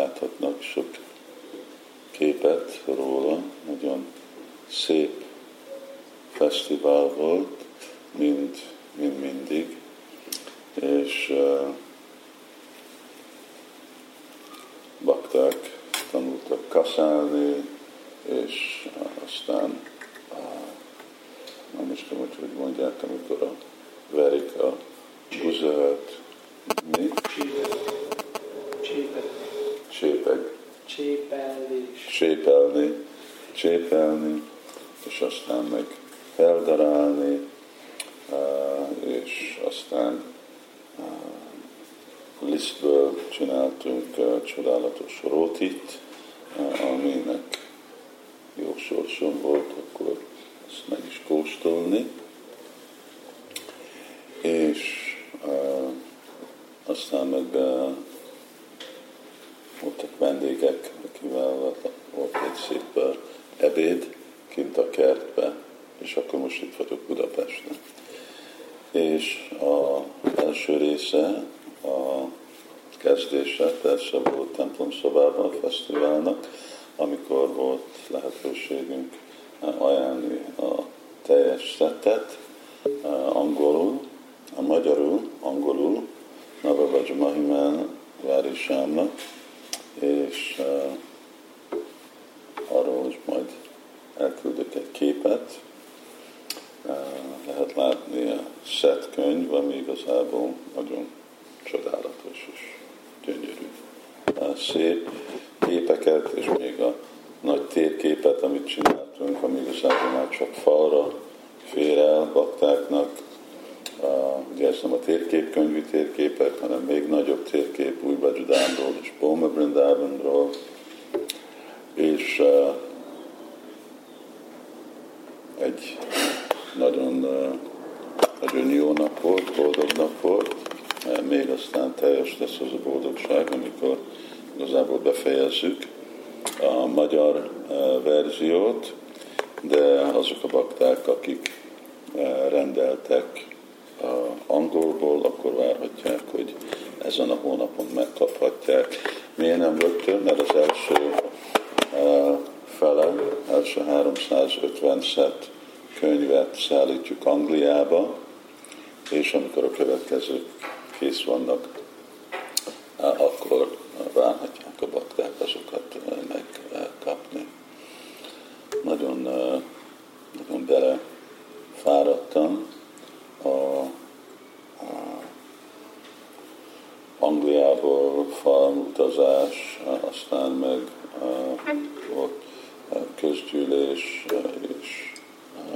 láthatnak sok képet róla, nagyon szép fesztivál volt, mind, mind mindig, és uh, bakták tanultak kaszálni, és aztán eh, nem is tudom, hogy hogy mondják, amikor a verik a buzeret, mi? Csépelés. Csépelni, csépelni, és aztán meg feldarálni, és aztán lisztből csináltunk csodálatos rótit, aminek jó sorsom volt, akkor ezt meg is kóstolni. És aztán meg voltak vendégek, akivel volt egy szép ebéd kint a kertbe, és akkor most itt vagyok Budapesten. És az első része, a kezdése persze volt templom szobában a fesztiválnak, amikor volt lehetőségünk ajánlni a teljes szettet angolul, a magyarul, angolul, Navavaja Mahimán várisámnak, és uh, arról elküldök egy képet. Lehet látni a szett könyv, ami igazából nagyon csodálatos és gyönyörű. Szép képeket, és még a nagy térképet, amit csináltunk, ami igazából már csak falra fér el baktáknak, ugye ez nem a térképkönyvű térképek, hanem még nagyobb térkép Új Bajudámról és Boma Brindavanról, és egy nagyon, nagyon jó nap volt, boldog nap volt, még aztán teljes lesz az a boldogság, amikor igazából befejezzük a magyar verziót, de azok a bakták, akik rendeltek angolból, akkor várhatják, hogy ezen a hónapon megkaphatják. Miért nem rögtön? Mert az első első 350 szett könyvet szállítjuk Angliába, és amikor a következők kész vannak, akkor várhatják a bakták azokat megkapni. Nagyon, nagyon bele fáradtam a, a Angliából utazás, aztán meg volt közgyűlés, és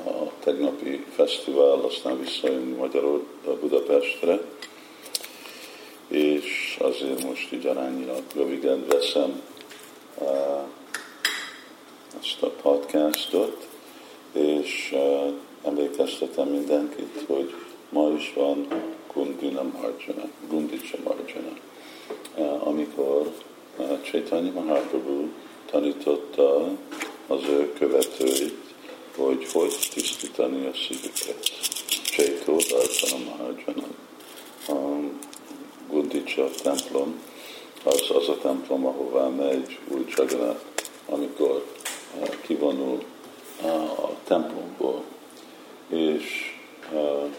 a tegnapi fesztivál, aztán visszajönni Magyarul Budapestre, és azért most így arányilag röviden veszem ezt a podcastot, és emlékeztetem mindenkit, hogy ma is van Gundina Marjana, Gundicha Marjana, eh, amikor Chaitanya Mahaprabhu tanította az ő követőit, hogy hogy tisztítani a szívüket. Chaitó Dartana Mahajana. A Gundicha templom az az a templom, ahová megy új Jagannath, amikor eh, kivonul a templomból, és uh,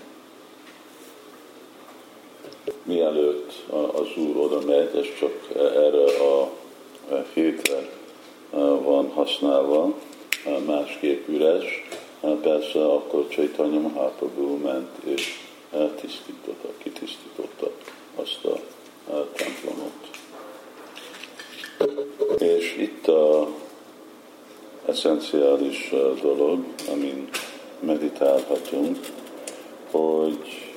mielőtt az Úr oda megy, ez csak erre a hétre van használva, másképp üres, persze akkor Csaitanya Mahaprabhu ment és tisztította, kitisztította azt a templomot. És itt a eszenciális dolog, amin meditálhatunk, hogy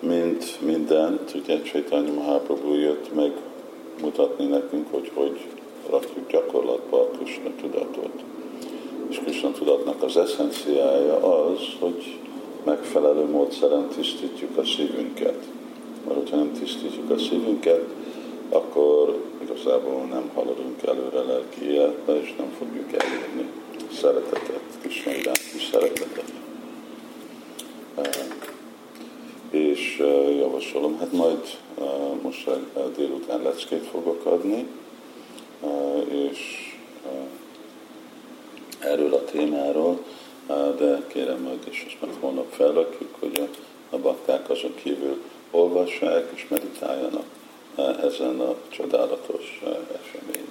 mint mindent, ugye Csaitanya Mahaprabhu jött meg mutatni nekünk, hogy hogy rakjuk gyakorlatba a Krishna tudatot. És Krishna tudatnak az eszenciája az, hogy megfelelő módszeren tisztítjuk a szívünket. Mert hogyha nem tisztítjuk a szívünket, akkor igazából nem haladunk előre lelki életbe, és nem fogjuk elérni szeretetet, Krishna iránti szeretetet. És javasolom, hát majd most délután leckét fogok adni, és erről a témáról, de kérem majd is ezt majd holnap felrakjuk, hogy a, bakták azon kívül olvassák és meditáljanak ezen a csodálatos Krishna.